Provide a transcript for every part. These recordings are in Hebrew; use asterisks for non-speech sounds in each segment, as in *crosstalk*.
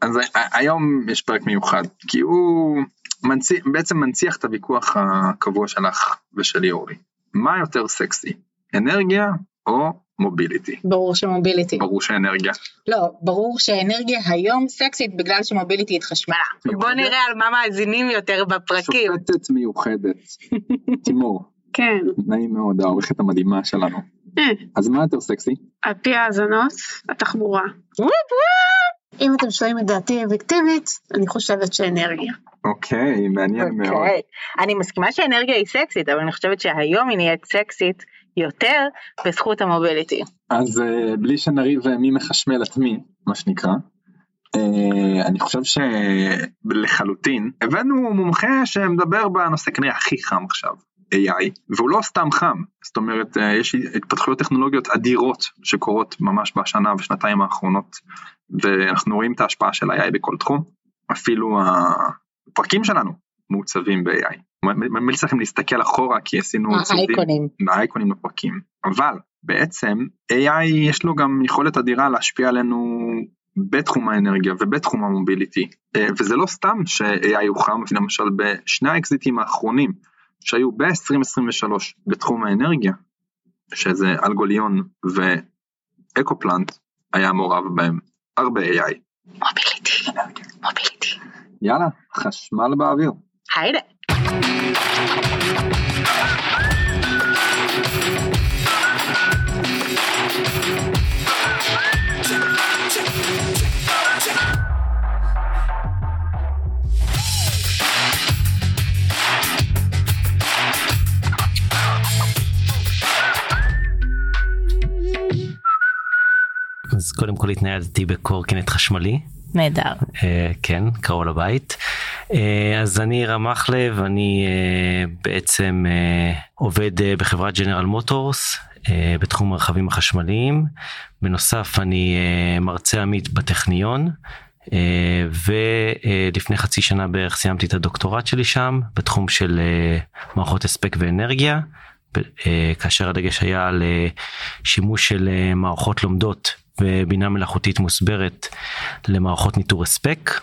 אז היום יש פרק מיוחד, כי הוא מנציח, בעצם מנציח את הוויכוח הקבוע שלך ושל אורי. מה יותר סקסי, אנרגיה או מוביליטי? ברור שמוביליטי. ברור שאנרגיה. לא, ברור שאנרגיה היום סקסית בגלל שמוביליטי התחשמלה. בוא נראה על מה מאזינים יותר בפרקים. שופטת מיוחדת, *laughs* תימור. כן. נעים מאוד, העורכת המדהימה שלנו. אה, אז מה יותר סקסי? על פי האזנות, התחבורה. אם אתם שואלים את דעתי אובייקטיבית, אני חושבת שאנרגיה. אוקיי, מעניין מאוד. אוקיי. אני מסכימה שאנרגיה היא סקסית, אבל אני חושבת שהיום היא נהיית סקסית יותר בזכות המוביליטי. אז אה, בלי שנריב אה, מי מחשמל את מי, מה שנקרא, אה, אני חושב שלחלוטין הבאנו מומחה שמדבר בנושא כנראה הכי חם עכשיו, AI, והוא לא סתם חם, זאת אומרת יש התפתחויות טכנולוגיות אדירות שקורות ממש בשנה ושנתיים האחרונות, ואנחנו רואים את ההשפעה של AI בכל תחום, אפילו הפרקים שלנו מעוצבים ב-AI. ממליץ לכם להסתכל אחורה כי עשינו האייקונים. האייקונים לפרקים. אבל בעצם AI יש לו גם יכולת אדירה להשפיע עלינו בתחום האנרגיה ובתחום המוביליטי. אה, וזה לא סתם ש-AI הוא חם למשל בשני האקזיטים האחרונים שהיו ב-2023 בתחום האנרגיה שזה אלגוליון ואקופלנט היה מעורב בהם הרבה AI. מוביליטי, מוביליטי. יאללה חשמל באוויר. היידה. התניידתי בקורקינט חשמלי. נהדר. אה, כן, קרוב לבית. אה, אז אני רם מחלב, אני אה, בעצם עובד בחברת ג'נרל מוטורס בתחום הרכבים החשמליים. בנוסף אני מרצה עמית בטכניון. ולפני חצי שנה בערך סיימתי את הדוקטורט שלי שם בתחום של מערכות הספק ואנרגיה כאשר הדגש היה על שימוש של מערכות לומדות ובינה מלאכותית מוסברת למערכות ניטור הספק.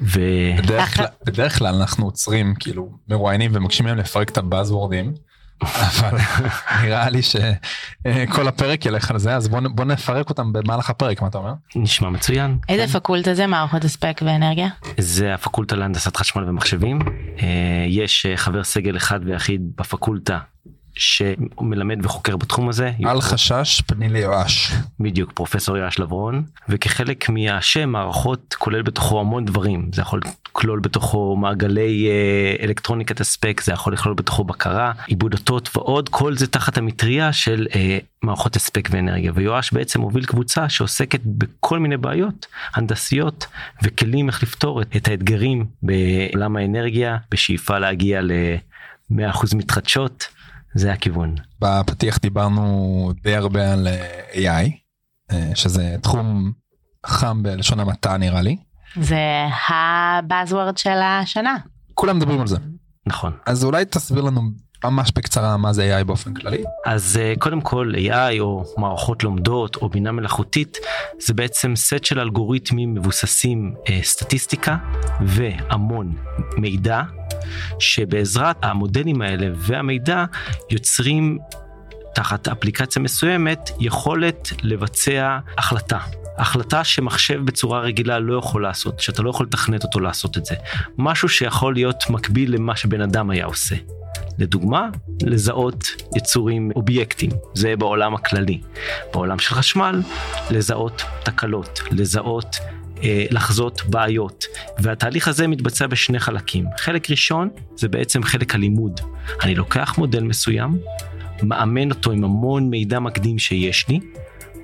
ו... בדרך, כלל, בדרך כלל אנחנו עוצרים כאילו מרואיינים ומקשים להם לפרק את הבאזוורדים. אבל *laughs* נראה לי שכל הפרק ילך על זה אז בוא, בוא נפרק אותם במהלך הפרק מה אתה אומר? נשמע מצוין. איזה פקולטה זה מערכות הספק ואנרגיה? זה הפקולטה להנדסת חשמל ומחשבים. אה, יש אה, חבר סגל אחד ויחיד בפקולטה שמלמד וחוקר בתחום הזה. אל חשש פני ליואש. בדיוק פרופסור יואש לברון. וכחלק מהשם מערכות כולל בתוכו המון דברים. זה יכול לכלול בתוכו מעגלי אה, אלקטרוניקת הספק זה יכול לכלול בתוכו בקרה עיבוד אותות ועוד. כל זה תחת המטריה של אה, מערכות הספק ואנרגיה. ויואש בעצם מוביל קבוצה שעוסקת בכל מיני בעיות הנדסיות וכלים איך לפתור את האתגרים בעולם האנרגיה בשאיפה להגיע ל-100% מתחדשות זה הכיוון. בפתיח דיברנו די הרבה על אה, AI, אה, שזה תחום חם בלשון המעטה נראה לי. זה הבאזוורד של השנה. כולם מדברים על זה. נכון. אז אולי תסביר לנו ממש בקצרה מה זה AI באופן כללי. אז uh, קודם כל AI או מערכות לומדות או בינה מלאכותית זה בעצם סט של אלגוריתמים מבוססים סטטיסטיקה והמון מידע שבעזרת המודלים האלה והמידע יוצרים תחת אפליקציה מסוימת יכולת לבצע החלטה. החלטה שמחשב בצורה רגילה לא יכול לעשות, שאתה לא יכול לתכנת אותו לעשות את זה. משהו שיכול להיות מקביל למה שבן אדם היה עושה. לדוגמה, לזהות יצורים אובייקטים, זה בעולם הכללי. בעולם של חשמל, לזהות תקלות, לזהות לחזות בעיות והתהליך הזה מתבצע בשני חלקים חלק ראשון זה בעצם חלק הלימוד אני לוקח מודל מסוים מאמן אותו עם המון מידע מקדים שיש לי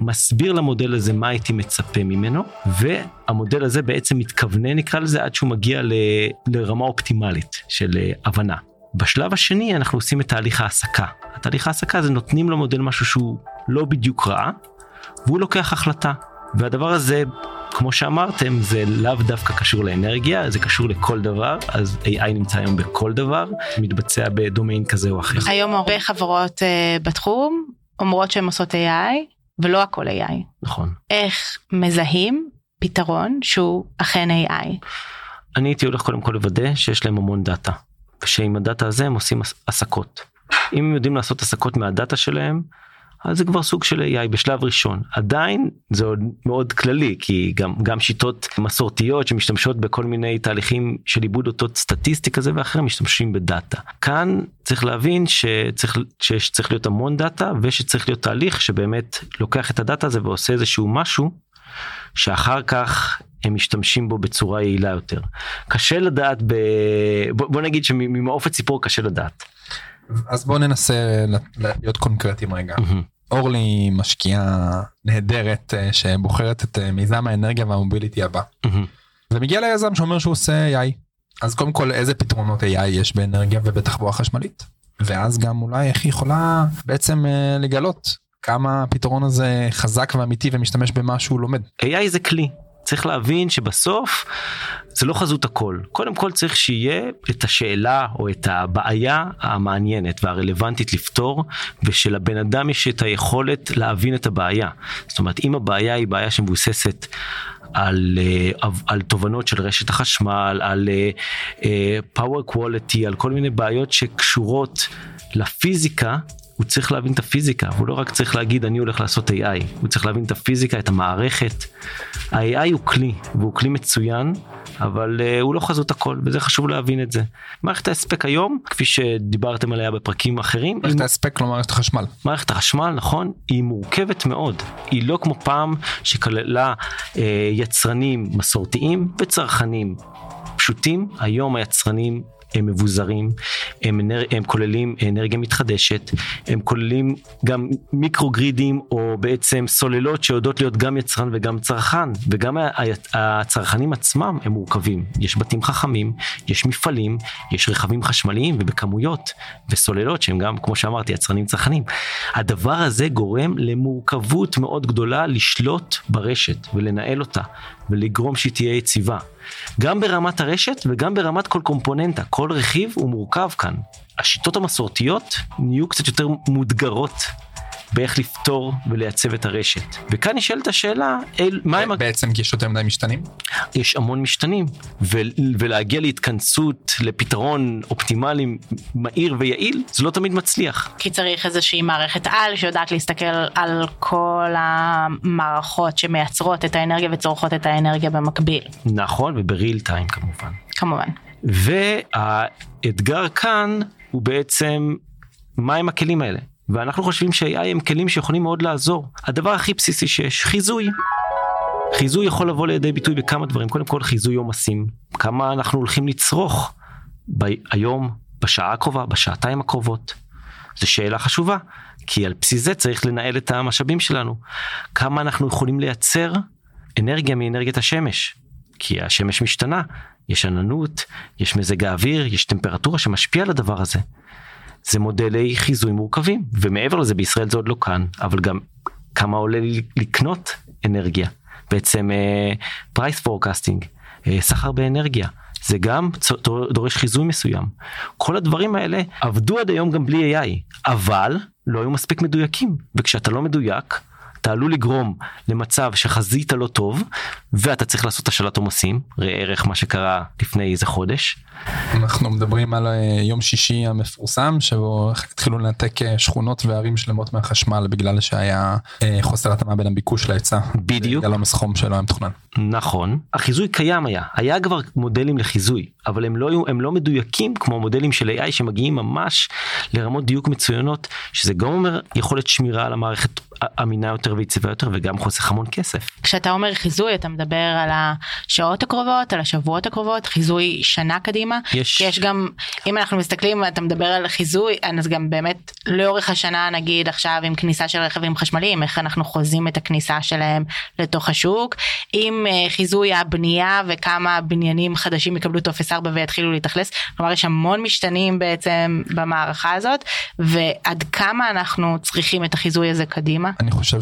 מסביר למודל הזה מה הייתי מצפה ממנו והמודל הזה בעצם מתכוונן נקרא לזה עד שהוא מגיע ל, לרמה אופטימלית של אה, הבנה. בשלב השני אנחנו עושים את תהליך ההעסקה. התהליך ההעסקה זה נותנים למודל משהו שהוא לא בדיוק רע והוא לוקח החלטה והדבר הזה כמו שאמרתם זה לאו דווקא קשור לאנרגיה זה קשור לכל דבר אז AI נמצא היום בכל דבר מתבצע בדומיין כזה או אחר. היום הרבה חברות uh, בתחום אומרות שהן עושות AI ולא הכל AI. נכון. איך מזהים פתרון שהוא אכן AI? אני הייתי הולך קודם כל לוודא שיש להם המון דאטה, ושעם הדאטה הזה הם עושים הסקות. אם הם יודעים לעשות הסקות מהדאטה שלהם, אז זה כבר סוג של AI בשלב ראשון. עדיין זה עוד מאוד כללי, כי גם, גם שיטות מסורתיות שמשתמשות בכל מיני תהליכים של עיבוד אותות סטטיסטי כזה ואחרים משתמשים בדאטה. כאן צריך להבין שצריך, שצריך להיות המון דאטה ושצריך להיות תהליך שבאמת לוקח את הדאטה הזה ועושה איזשהו משהו שאחר כך הם משתמשים בו בצורה יעילה יותר. קשה לדעת, ב... בוא, נגיד שממעוף הציפור קשה לדעת. אז בוא ננסה להיות קונקרטיים רגע. אורלי משקיעה נהדרת אה, שבוחרת את אה, מיזם האנרגיה והמוביליטי הבא. ומגיע ליזם שאומר שהוא עושה AI. אז קודם כל איזה פתרונות AI יש באנרגיה ובתחבורה חשמלית. ואז גם אולי איך היא יכולה בעצם אה, לגלות כמה הפתרון הזה חזק ואמיתי ומשתמש במה שהוא לומד. AI זה כלי צריך להבין שבסוף זה לא חזות הכל. קודם כל צריך שיהיה את השאלה או את הבעיה המעניינת והרלוונטית לפתור, ושלבן אדם יש את היכולת להבין את הבעיה. זאת אומרת, אם הבעיה היא בעיה שמבוססת על, אה, על תובנות של רשת החשמל, על uh, power quality, על כל מיני בעיות שקשורות לפיזיקה, הוא צריך להבין את הפיזיקה, הוא לא רק צריך להגיד אני הולך לעשות AI, הוא צריך להבין את הפיזיקה, את המערכת. ה-AI הוא כלי, והוא כלי מצוין, אבל uh, הוא לא חזות הכל, וזה חשוב להבין את זה. מערכת ההספק היום, כפי שדיברתם עליה בפרקים אחרים, מערכת היא... ההספק לא מערכת החשמל. מערכת החשמל, נכון, היא מורכבת מאוד. היא לא כמו פעם שכללה uh, יצרנים מסורתיים וצרכנים פשוטים, היום היצרנים הם מבוזרים, הם, אנר... הם כוללים אנרגיה מתחדשת, הם כוללים גם מיקרוגרידים או בעצם סוללות שיודעות להיות גם יצרן וגם צרכן, וגם הצרכנים עצמם הם מורכבים. יש בתים חכמים, יש מפעלים, יש רכבים חשמליים ובכמויות, וסוללות שהם גם, כמו שאמרתי, יצרנים צרכנים. הדבר הזה גורם למורכבות מאוד גדולה לשלוט ברשת ולנהל אותה. ולגרום שהיא תהיה יציבה. גם ברמת הרשת וגם ברמת כל קומפוננטה, כל רכיב הוא מורכב כאן. השיטות המסורתיות נהיו קצת יותר מודגרות באיך לפתור ולייצב את הרשת. וכאן נשאלת השאלה, אל, מה הם... בעצם כי יש יותר מדי משתנים? יש המון משתנים, ו, ולהגיע להתכנסות, לפתרון אופטימלי, מהיר ויעיל, זה לא תמיד מצליח. כי צריך איזושהי מערכת על שיודעת להסתכל על כל המערכות שמייצרות את האנרגיה וצורכות את האנרגיה במקביל. נכון, ובריל טיים כמובן. כמובן. והאתגר כאן הוא בעצם, מהם הכלים האלה? ואנחנו חושבים ש-AI הם כלים שיכולים מאוד לעזור. הדבר הכי בסיסי שיש, חיזוי. חיזוי יכול לבוא לידי ביטוי בכמה דברים, קודם כל חיזוי עומסים, כמה אנחנו הולכים לצרוך היום, בשעה הקרובה, בשעתיים הקרובות. זו שאלה חשובה, כי על בסיס זה צריך לנהל את המשאבים שלנו. כמה אנחנו יכולים לייצר אנרגיה מאנרגיית השמש, כי השמש משתנה, יש עננות, יש מזג האוויר, יש טמפרטורה שמשפיע על הדבר הזה. זה מודלי חיזוי מורכבים ומעבר לזה בישראל זה עוד לא כאן אבל גם כמה עולה לקנות אנרגיה. בעצם price uh, forecasting uh, סחר באנרגיה. זה גם דורש חיזוי מסוים. כל הדברים האלה עבדו עד היום גם בלי AI אבל לא היו מספיק מדויקים וכשאתה לא מדויק אתה עלול לגרום למצב שחזית לא טוב ואתה צריך לעשות השאלת עומסים ראה ערך מה שקרה לפני איזה חודש. אנחנו מדברים על אה, יום שישי המפורסם שבו התחילו לנתק אה, שכונות וערים שלמות מהחשמל בגלל שהיה אה, חוסר התאמה בין הביקוש להיצע. בדיוק. בגלל המסחום שלא היה מתוכנן. נכון. החיזוי קיים היה. היה כבר מודלים לחיזוי אבל הם לא היו הם לא מדויקים כמו מודלים של AI שמגיעים ממש לרמות דיוק מצוינות שזה גם אומר יכולת שמירה על המערכת אמינה יותר ויציבה יותר וגם חוסך המון כסף. כשאתה אומר חיזוי אתה מדבר על השעות הקרובות על השבועות הקרובות חיזוי שנה קדימה יש יש גם אם אנחנו מסתכלים אתה מדבר על חיזוי אז גם באמת לאורך השנה נגיד עכשיו עם כניסה של רכבים חשמליים איך אנחנו חוזים את הכניסה שלהם לתוך השוק עם uh, חיזוי הבנייה וכמה בניינים חדשים יקבלו טופס 4 ויתחילו להתאכלס כלומר יש המון משתנים בעצם במערכה הזאת ועד כמה אנחנו צריכים את החיזוי הזה קדימה. אני חושב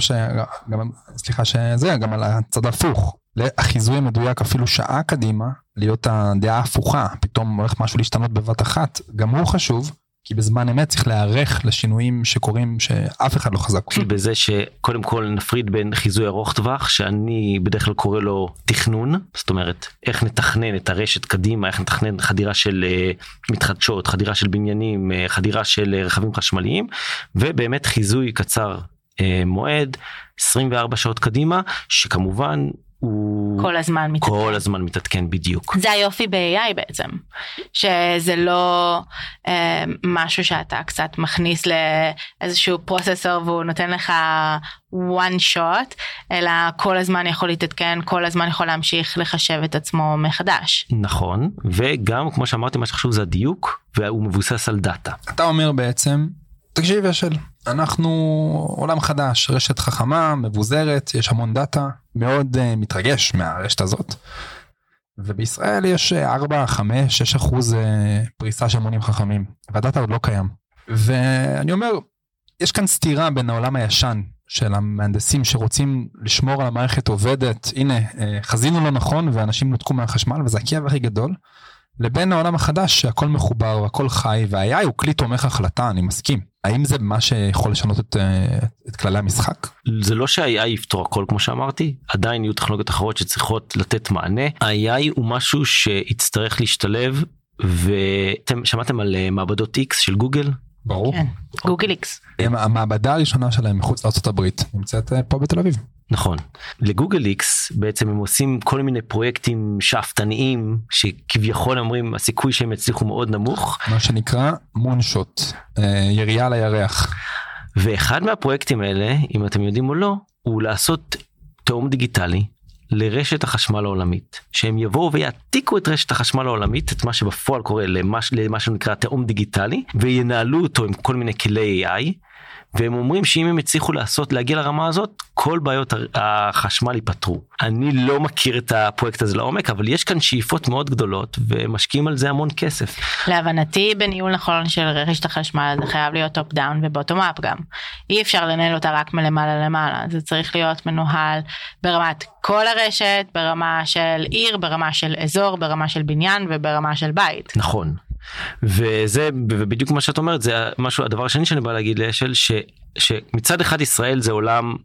שגם סליחה שזה גם על הצד ההפוך. החיזוי המדויק אפילו שעה קדימה להיות הדעה ההפוכה פתאום הולך משהו להשתנות בבת אחת גם הוא חשוב כי בזמן אמת צריך להיערך לשינויים שקורים שאף אחד לא חזק. בזה שקודם כל נפריד בין חיזוי ארוך טווח שאני בדרך כלל קורא לו תכנון זאת אומרת איך נתכנן את הרשת קדימה איך נתכנן חדירה של uh, מתחדשות חדירה של בניינים uh, חדירה של uh, רכבים חשמליים ובאמת חיזוי קצר מועד 24 שעות קדימה שכמובן הוא כל הזמן מתעדכן. כל הזמן מתעדכן בדיוק. זה היופי ב-AI בעצם, שזה לא אה, משהו שאתה קצת מכניס לאיזשהו פרוססור והוא נותן לך one shot, אלא כל הזמן יכול להתעדכן, כל הזמן יכול להמשיך לחשב את עצמו מחדש. נכון, וגם כמו שאמרתי מה שחשוב זה הדיוק והוא מבוסס על דאטה. אתה אומר בעצם תקשיב אשל, אנחנו עולם חדש, רשת חכמה, מבוזרת, יש המון דאטה, מאוד uh, מתרגש מהרשת הזאת. ובישראל יש 4, 5, 6 אחוז uh, פריסה של מונים חכמים, והדאטה עוד לא קיים. ואני אומר, יש כאן סתירה בין העולם הישן של המהנדסים שרוצים לשמור על המערכת עובדת, הנה, uh, חזינו לא נכון ואנשים נותקו מהחשמל וזה הכאב הכי גדול. לבין העולם החדש שהכל מחובר והכל חי וה-AI הוא כלי תומך החלטה אני מסכים. האם זה מה שיכול לשנות את, אה, את כללי המשחק? זה לא שה-AI יפתור הכל כמו שאמרתי. עדיין יהיו טכנולוגיות אחרות שצריכות לתת מענה. ה-AI הוא משהו שיצטרך להשתלב ואתם שמעתם על אה, מעבדות X של גוגל ברור. כן, גוגל איקס. המעבדה הראשונה שלהם מחוץ לארה"ב נמצאת אה, פה בתל אביב. נכון. לגוגל איקס בעצם הם עושים כל מיני פרויקטים שאפתניים שכביכול אומרים הסיכוי שהם יצליחו מאוד נמוך. מה שנקרא מונשוט, ירייה על הירח. ואחד מהפרויקטים האלה, אם אתם יודעים או לא, הוא לעשות תאום דיגיטלי לרשת החשמל העולמית שהם יבואו ויעתיקו את רשת החשמל העולמית את מה שבפועל קורה למה, למה שנקרא תאום דיגיטלי וינהלו אותו עם כל מיני כלי AI והם אומרים שאם הם יצליחו לעשות להגיע לרמה הזאת כל בעיות החשמל ייפתרו. אני לא מכיר את הפרויקט הזה לעומק אבל יש כאן שאיפות מאוד גדולות ומשקיעים על זה המון כסף. להבנתי בניהול נכון של רשת החשמל זה חייב להיות top down ו bottom up גם. אי אפשר לנהל אותה רק מלמעלה למטה זה צריך להיות מנוהל ברמת כל הרשת ברמה של עיר ברמה של אזור ברמה של בניין וברמה של בית. נכון. וזה בדיוק מה שאת אומרת זה משהו הדבר השני שאני בא להגיד לאשל ש, שמצד אחד ישראל זה עולם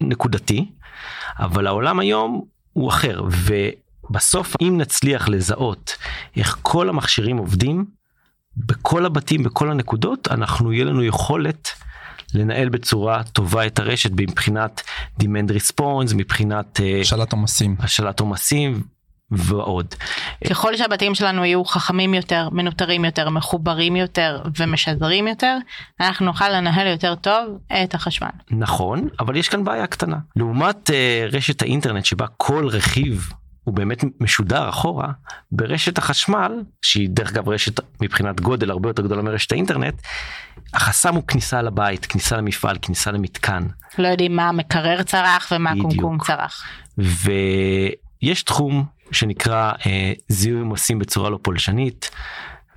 נקודתי אבל העולם היום הוא אחר ובסוף אם נצליח לזהות איך כל המכשירים עובדים בכל הבתים בכל הנקודות אנחנו יהיה לנו יכולת לנהל בצורה טובה את הרשת מבחינת demand response מבחינת השאלת עומסים. השאלת עומסים ועוד. ככל שהבתים שלנו יהיו חכמים יותר, מנוטרים יותר, מחוברים יותר ומשדרים יותר, אנחנו נוכל לנהל יותר טוב את החשמל. נכון, אבל יש כאן בעיה קטנה. לעומת uh, רשת האינטרנט שבה כל רכיב הוא באמת משודר אחורה, ברשת החשמל, שהיא דרך אגב רשת מבחינת גודל הרבה יותר גדולה מרשת האינטרנט, החסם הוא כניסה לבית, כניסה למפעל, כניסה למתקן. לא יודעים מה המקרר צרח ומה קומקום צרח. ויש תחום שנקרא אה, זיהוי עומסים בצורה לא פולשנית.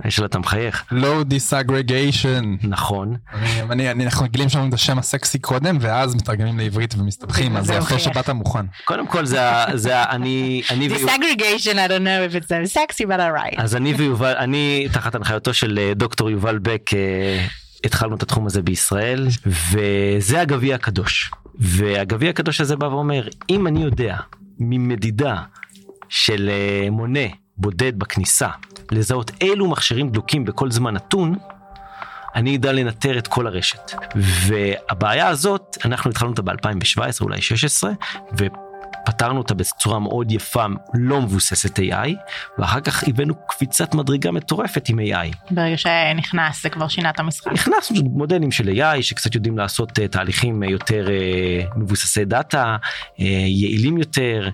יש לה אתה מחייך. low disaggregation. נכון. אני, אני, אני, אנחנו רגילים שם את השם הסקסי קודם ואז מתרגמים לעברית ומסתבכים אז זה יפה שבאת מוכן. קודם כל זה זה אני אני disaggregation I don't know if it's sexy but alright. אז אני ויובל אני תחת הנחיותו של אה, דוקטור יובל בק אה, התחלנו את התחום הזה בישראל וזה הגביע הקדוש והגביע הקדוש הזה בא ואומר אם אני יודע ממדידה של אה, מונה בודד בכניסה לזהות אילו מכשירים דלוקים בכל זמן נתון, אני אדע לנטר את כל הרשת. והבעיה הזאת, אנחנו התחלנו אותה ב-2017, אולי 16, ופתרנו אותה בצורה מאוד יפה, לא מבוססת AI, ואחר כך הבאנו קפיצת מדרגה מטורפת עם AI. ברגע שנכנס זה כבר שינה את המשחק. הכנסנו מודלים של AI שקצת יודעים לעשות uh, תהליכים uh, יותר uh, מבוססי דאטה, יעילים יותר,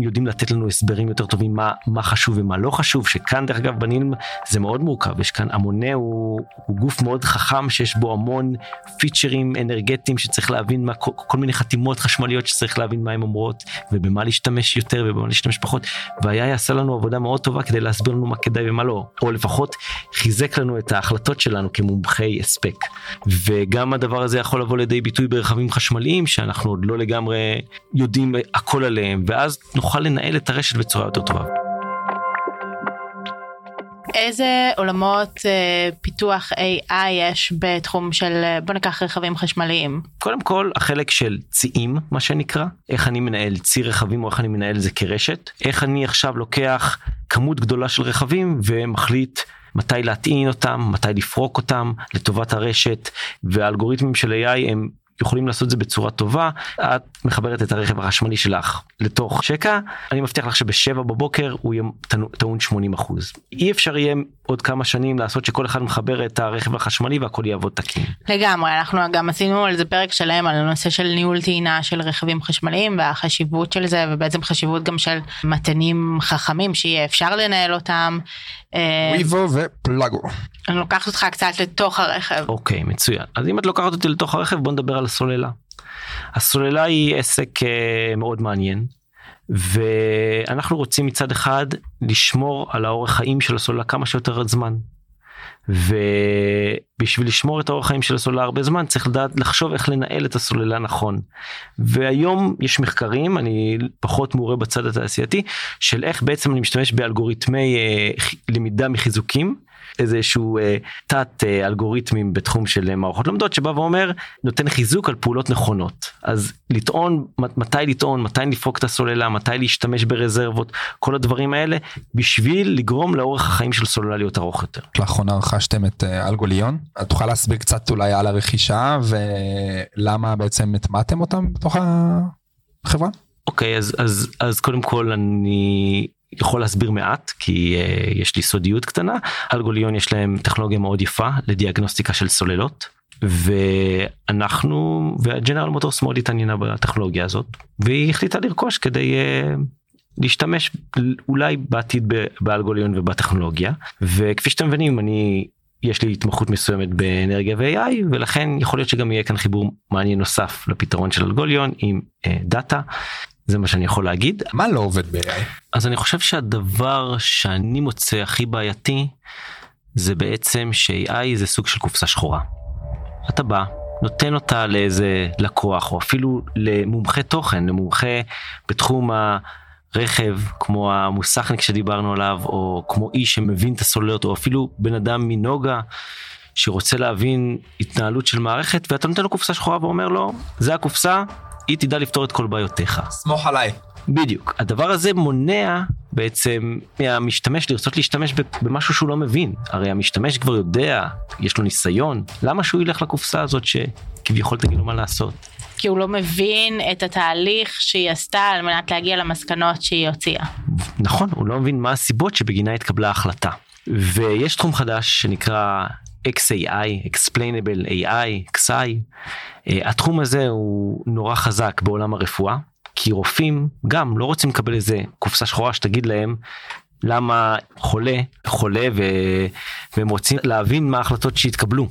יודעים לתת לנו הסברים יותר טובים מה, מה חשוב ומה לא חשוב, שכאן דרך אגב בנילם זה מאוד מורכב, יש כאן המונה הוא, הוא גוף מאוד חכם שיש בו המון פיצ'רים אנרגטיים שצריך להבין מה, כל, כל מיני חתימות חשמליות שצריך להבין מה הן אומרות ובמה להשתמש יותר ובמה להשתמש פחות, והיה יעשה לנו עבודה מאוד טובה כדי להסביר לנו מה כדאי ומה לא, או לפחות חיזק לנו את ההחלטות שלנו כמומחי הספק. וגם הדבר הזה יכול לבוא לידי ביטוי ברכבים חשמליים שאנחנו עוד לא לגמרי יודעים הכל עליהם ואז נוכל לנהל את הרשת בצורה יותר טובה. איזה עולמות אה, פיתוח AI יש בתחום של אה, בוא ניקח רכבים חשמליים? קודם כל החלק של ציים מה שנקרא איך אני מנהל צי רכבים או איך אני מנהל זה כרשת איך אני עכשיו לוקח כמות גדולה של רכבים ומחליט מתי להטעין אותם מתי לפרוק אותם לטובת הרשת והאלגוריתמים של AI הם יכולים לעשות את זה בצורה טובה. את מחברת את הרכב החשמלי שלך לתוך שקע אני מבטיח לך שבשבע בבוקר הוא יהיה טעון 80 אחוז. אי אפשר יהיה עוד כמה שנים לעשות שכל אחד מחבר את הרכב החשמלי והכל יעבוד תקין. לגמרי אנחנו גם עשינו על זה פרק שלם על הנושא של ניהול טעינה של רכבים חשמליים והחשיבות של זה ובעצם חשיבות גם של מתנים חכמים שיהיה אפשר לנהל אותם. ויבו ופלאגו. אני לוקחת אותך קצת לתוך הרכב. אוקיי מצוין אז אם את לוקחת אותי לתוך הרכב בוא נדבר על הסוללה. הסוללה היא עסק uh, מאוד מעניין ואנחנו רוצים מצד אחד לשמור על האורך חיים של הסוללה כמה שיותר זמן. ובשביל לשמור את האורח חיים של הסוללה הרבה זמן צריך לדעת לחשוב איך לנהל את הסוללה נכון. והיום יש מחקרים אני פחות מעורה בצד התעשייתי של איך בעצם אני משתמש באלגוריתמי אה, למידה מחיזוקים איזשהו אה, תת אה, אלגוריתמים בתחום של אה, מערכות לומדות שבא ואומר נותן חיזוק על פעולות נכונות אז לטעון מתי לטעון מתי לפרוק את הסוללה מתי להשתמש ברזרבות כל הדברים האלה בשביל לגרום לאורך החיים של סוללה להיות ארוך יותר. לאחרונה רכשתם את אה, אלגוליון את תוכל להסביר קצת אולי על הרכישה ולמה בעצם הטמעתם אותם בתוך החברה. אוקיי okay, אז אז אז קודם כל אני יכול להסביר מעט כי uh, יש לי סודיות קטנה. אלגוליון יש להם טכנולוגיה מאוד יפה לדיאגנוסטיקה של סוללות ואנחנו והג'נרל מוטורס מאוד התעניינה בטכנולוגיה הזאת והיא החליטה לרכוש כדי uh, להשתמש אולי בעתיד באלגוליון ובטכנולוגיה. וכפי שאתם מבינים אני יש לי התמחות מסוימת באנרגיה ו-AI ולכן יכול להיות שגם יהיה כאן חיבור מעניין נוסף לפתרון של אלגוליון עם uh, דאטה זה מה שאני יכול להגיד. מה לא עובד ב-AI? אז אני חושב שהדבר שאני מוצא הכי בעייתי זה בעצם ש-AI זה סוג של קופסה שחורה. אתה בא, נותן אותה לאיזה לקוח או אפילו למומחה תוכן, למומחה בתחום הרכב כמו המוסכניק שדיברנו עליו או כמו איש שמבין את הסוללות או אפילו בן אדם מנוגה. שרוצה להבין התנהלות של מערכת ואתה נותן לו קופסה שחורה ואומר לו זה הקופסה היא תדע לפתור את כל בעיותיך. סמוך עליי. בדיוק. הדבר הזה מונע בעצם מהמשתמש לרצות להשתמש במשהו שהוא לא מבין. הרי המשתמש כבר יודע, יש לו ניסיון, למה שהוא ילך לקופסה הזאת שכביכול תגיד לו מה לעשות? כי הוא לא מבין את התהליך שהיא עשתה על מנת להגיע למסקנות שהיא הוציאה. נכון, הוא לא מבין מה הסיבות שבגינה התקבלה ההחלטה. ויש תחום חדש שנקרא XAI, Explainable AI, XI. Uh, התחום הזה הוא נורא חזק בעולם הרפואה, כי רופאים גם לא רוצים לקבל איזה קופסה שחורה שתגיד להם למה חולה חולה ו... והם רוצים להבין מה ההחלטות שהתקבלו.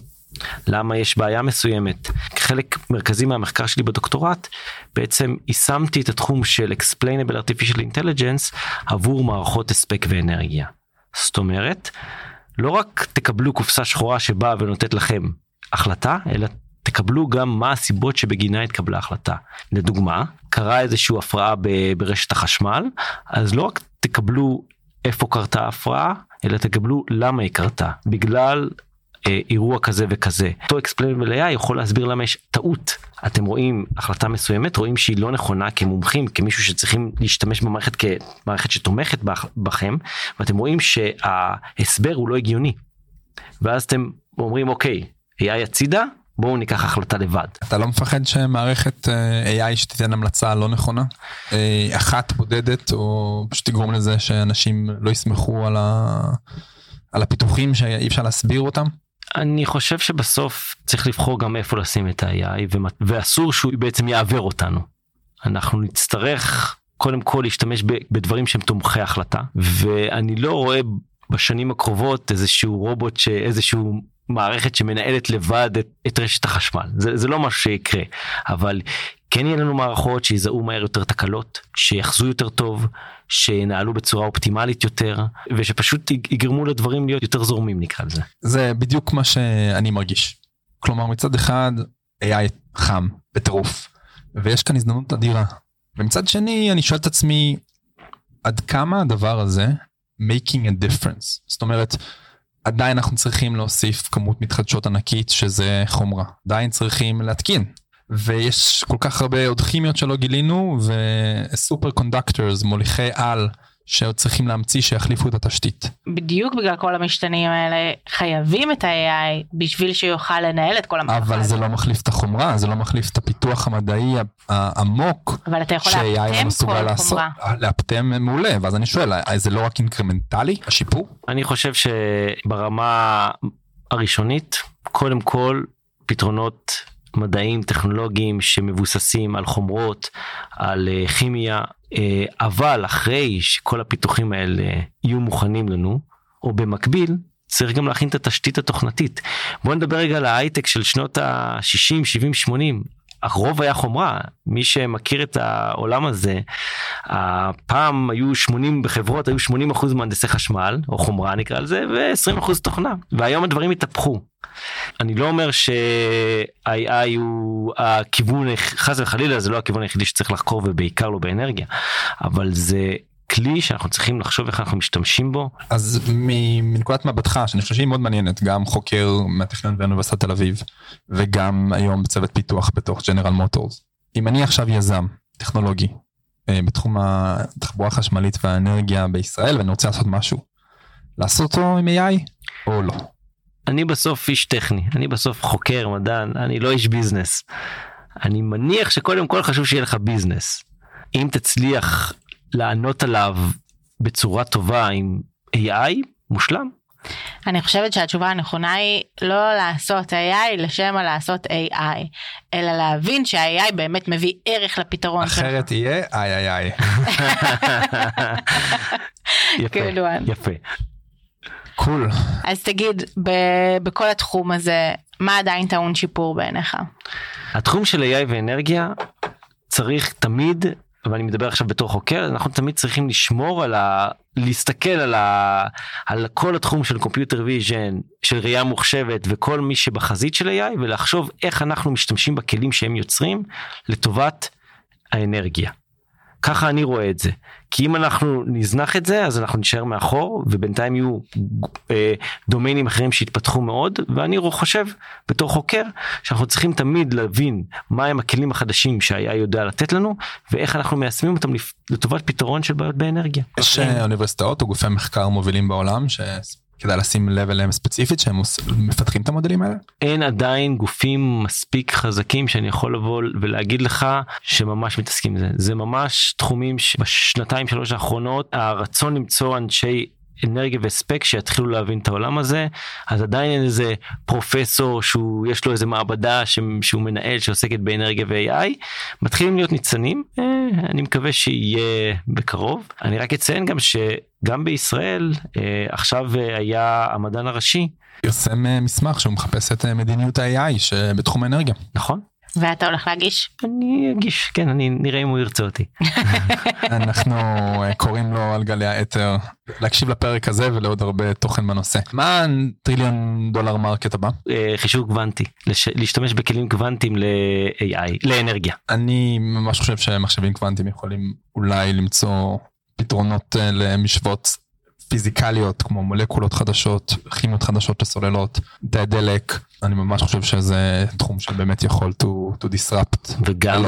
למה יש בעיה מסוימת. חלק מרכזי מהמחקר שלי בדוקטורט בעצם יישמתי את התחום של Explainable Artificial Intelligence עבור מערכות הספק ואנרגיה. זאת אומרת לא רק תקבלו קופסה שחורה שבאה ונותנת לכם החלטה, אלא תקבלו גם מה הסיבות שבגינה התקבלה החלטה. לדוגמה, קרה איזושהי הפרעה ברשת החשמל, אז לא רק תקבלו איפה קרתה ההפרעה, אלא תקבלו למה היא קרתה. בגלל אה, אירוע כזה וכזה. אותו explainable AI יכול להסביר למה יש טעות. אתם רואים החלטה מסוימת, רואים שהיא לא נכונה כמומחים, כמישהו שצריכים להשתמש במערכת כמערכת שתומכת בכם, ואתם רואים שההסבר הוא לא הגיוני. ואז אתם אומרים אוקיי, AI הצידה, בואו ניקח החלטה לבד. אתה לא מפחד שמערכת אה, AI שתיתן המלצה לא נכונה? אה, אחת בודדת או פשוט תגרום לזה שאנשים לא יסמכו על, ה... על הפיתוחים שאי אפשר להסביר אותם? אני חושב שבסוף צריך לבחור גם איפה לשים את ה-AI ואסור שהוא בעצם יעוור אותנו. אנחנו נצטרך קודם כל להשתמש בדברים שהם תומכי החלטה ואני לא רואה בשנים הקרובות איזשהו רובוט שאיזשהו מערכת שמנהלת לבד את, את רשת החשמל זה, זה לא משהו שיקרה אבל כן יהיה לנו מערכות שיזהו מהר יותר תקלות שיחזו יותר טוב שינהלו בצורה אופטימלית יותר ושפשוט יגרמו לדברים להיות יותר זורמים נקרא לזה. זה בדיוק מה שאני מרגיש. כלומר מצד אחד AI חם בטירוף ויש כאן הזדמנות אדירה ומצד שני אני שואל את עצמי עד כמה הדבר הזה making a difference זאת אומרת עדיין אנחנו צריכים להוסיף כמות מתחדשות ענקית שזה חומרה עדיין צריכים להתקין ויש כל כך הרבה עוד כימיות שלא גילינו ו superconductors מוליכי על שעוד צריכים להמציא שיחליפו את התשתית. בדיוק בגלל כל המשתנים האלה חייבים את ה-AI בשביל שיוכל לנהל את כל המערכת. אבל זה לא מחליף את החומרה זה לא מחליף את הפיתוח המדעי העמוק. אבל אתה יכול לאפטם כל חומרה. לאפטם מעולה ואז אני שואל זה לא רק אינקרמנטלי השיפור? אני חושב שברמה הראשונית קודם כל פתרונות מדעים טכנולוגיים שמבוססים על חומרות על אה, כימיה אה, אבל אחרי שכל הפיתוחים האלה יהיו מוכנים לנו או במקביל צריך גם להכין את התשתית התוכנתית. בוא נדבר רגע על ההייטק של שנות ה-60, 70, 80. הרוב היה חומרה מי שמכיר את העולם הזה הפעם היו 80 בחברות היו 80 אחוז מהנדסי חשמל או חומרה נקרא לזה ו-20 אחוז תוכנה והיום הדברים התהפכו. אני לא אומר ש-AI הוא הכיוון חס וחלילה זה לא הכיוון היחידי שצריך לחקור ובעיקר לא באנרגיה אבל זה כלי שאנחנו צריכים לחשוב איך אנחנו משתמשים בו. אז מנקודת מבטך שאני חושב שהיא מאוד מעניינת גם חוקר מהטכניון באוניברסיטת תל אביב וגם היום בצוות פיתוח בתוך ג'נרל מוטורס. אם אני עכשיו יזם טכנולוגי אה, בתחום התחבורה החשמלית והאנרגיה בישראל ואני רוצה לעשות משהו לעשות אותו עם AI או לא. אני בסוף איש טכני אני בסוף חוקר מדען אני לא איש ביזנס. אני מניח שקודם כל חשוב שיהיה לך ביזנס. אם תצליח לענות עליו בצורה טובה עם AI מושלם. אני חושבת שהתשובה הנכונה היא לא לעשות AI לשם לעשות AI אלא להבין שה-AI באמת מביא ערך לפתרון אחרת שלך. יהיה איי איי איי. יפה, יפה. קול. אז תגיד בכל התחום הזה מה עדיין טעון שיפור בעיניך? התחום של AI ואנרגיה צריך תמיד ואני מדבר עכשיו בתור חוקר אנחנו תמיד צריכים לשמור על ה... להסתכל על, ה... על כל התחום של computer vision של ראייה מוחשבת וכל מי שבחזית של AI ולחשוב איך אנחנו משתמשים בכלים שהם יוצרים לטובת האנרגיה. ככה אני רואה את זה. כי אם אנחנו נזנח את זה אז אנחנו נשאר מאחור ובינתיים יהיו אה, דומיינים אחרים שיתפתחו מאוד ואני חושב בתור חוקר שאנחנו צריכים תמיד להבין מהם הכלים החדשים שהיה יודע לתת לנו ואיך אנחנו מיישמים אותם לטובת פתרון של בעיות באנרגיה. יש אה, אוניברסיטאות או גופי מחקר מובילים בעולם ש... כדאי לשים לב אליהם ספציפית שהם מפתחים את המודלים האלה? אין עדיין גופים מספיק חזקים שאני יכול לבוא ולהגיד לך שממש מתעסקים בזה זה ממש תחומים שבשנתיים שלוש האחרונות הרצון למצוא אנשי אנרגיה והספק שיתחילו להבין את העולם הזה אז עדיין אין איזה פרופסור שהוא יש לו איזה מעבדה שהוא מנהל שעוסקת באנרגיה ו-AI מתחילים להיות ניצנים אה, אני מקווה שיהיה בקרוב אני רק אציין גם שגם בישראל אה, עכשיו אה, היה המדען הראשי. פרסם מסמך שהוא מחפש את מדיניות ה-AI שבתחום האנרגיה. נכון. ואתה הולך להגיש? אני אגיש, כן, אני נראה אם הוא ירצה אותי. אנחנו אה, קוראים לו על גלי האתר להקשיב לפרק הזה ולעוד הרבה תוכן בנושא. מה trillion dollar market הבא? אה, חישוב קוונטי, להשתמש בכלים קוונטיים ל-AI, לאנרגיה. אני ממש חושב שמחשבים קוונטיים יכולים אולי למצוא פתרונות אה, למשוואות פיזיקליות כמו מולקולות חדשות, כימיות חדשות לסוללות, תאי דלק, אני ממש חושב שזה תחום שבאמת יכול to, to disrupt. וגם,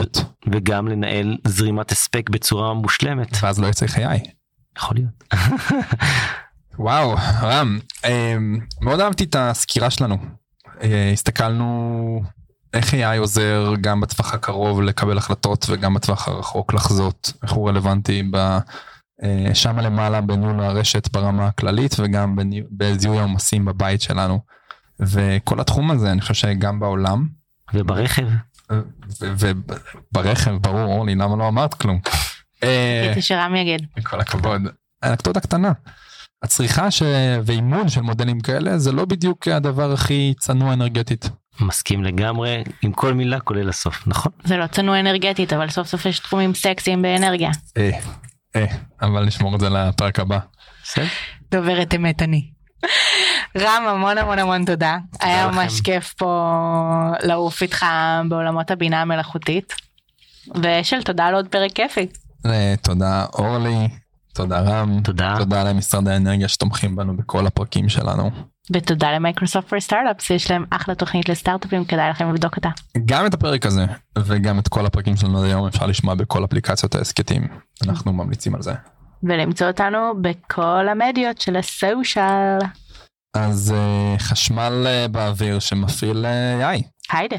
וגם לנהל זרימת הספק בצורה מושלמת. ואז לא יצא חיי. יכול להיות. *laughs* וואו, רם, אמ, מאוד אהבתי את הסקירה שלנו. אה, הסתכלנו איך AI עוזר גם בטווח הקרוב לקבל החלטות וגם בטווח הרחוק לחזות, איך הוא רלוונטי ב... אה, שם למעלה בניהול הרשת ברמה הכללית וגם בזיהוי העומסים בבית שלנו. וכל התחום הזה אני חושב שגם בעולם. וברכב. וברכב ברור אורלי למה לא אמרת כלום. אה, חיכיתי שרם יגיד. כל הכבוד. אנקדוטה קטנה. הצריכה ש... ואימון של מודלים כאלה זה לא בדיוק הדבר הכי צנוע אנרגטית. מסכים לגמרי עם כל מילה כולל הסוף נכון זה לא צנוע אנרגטית אבל סוף סוף יש תחומים סקסיים באנרגיה. אה, אבל נשמור את זה לפרק הבא. דוברת אמת אני. רם המון המון המון תודה. היה ממש כיף פה לעוף איתך בעולמות הבינה המלאכותית. ושל תודה על עוד פרק כיפי. אה, תודה אורלי, תודה רם. תודה. תודה למשרד האנרגיה שתומכים בנו בכל הפרקים שלנו. ותודה למייקרוסופט פור סטארט-אפס יש להם אחלה תוכנית לסטארט-אפים כדאי לכם לבדוק אותה. גם את הפרק הזה וגם את כל הפרקים שלנו היום אפשר לשמוע בכל אפליקציות ההסכתים אנחנו ממליצים על זה. ולמצוא אותנו בכל המדיות של הסושיאל. אז uh, חשמל uh, באוויר שמפעיל uh, יאי. היידה.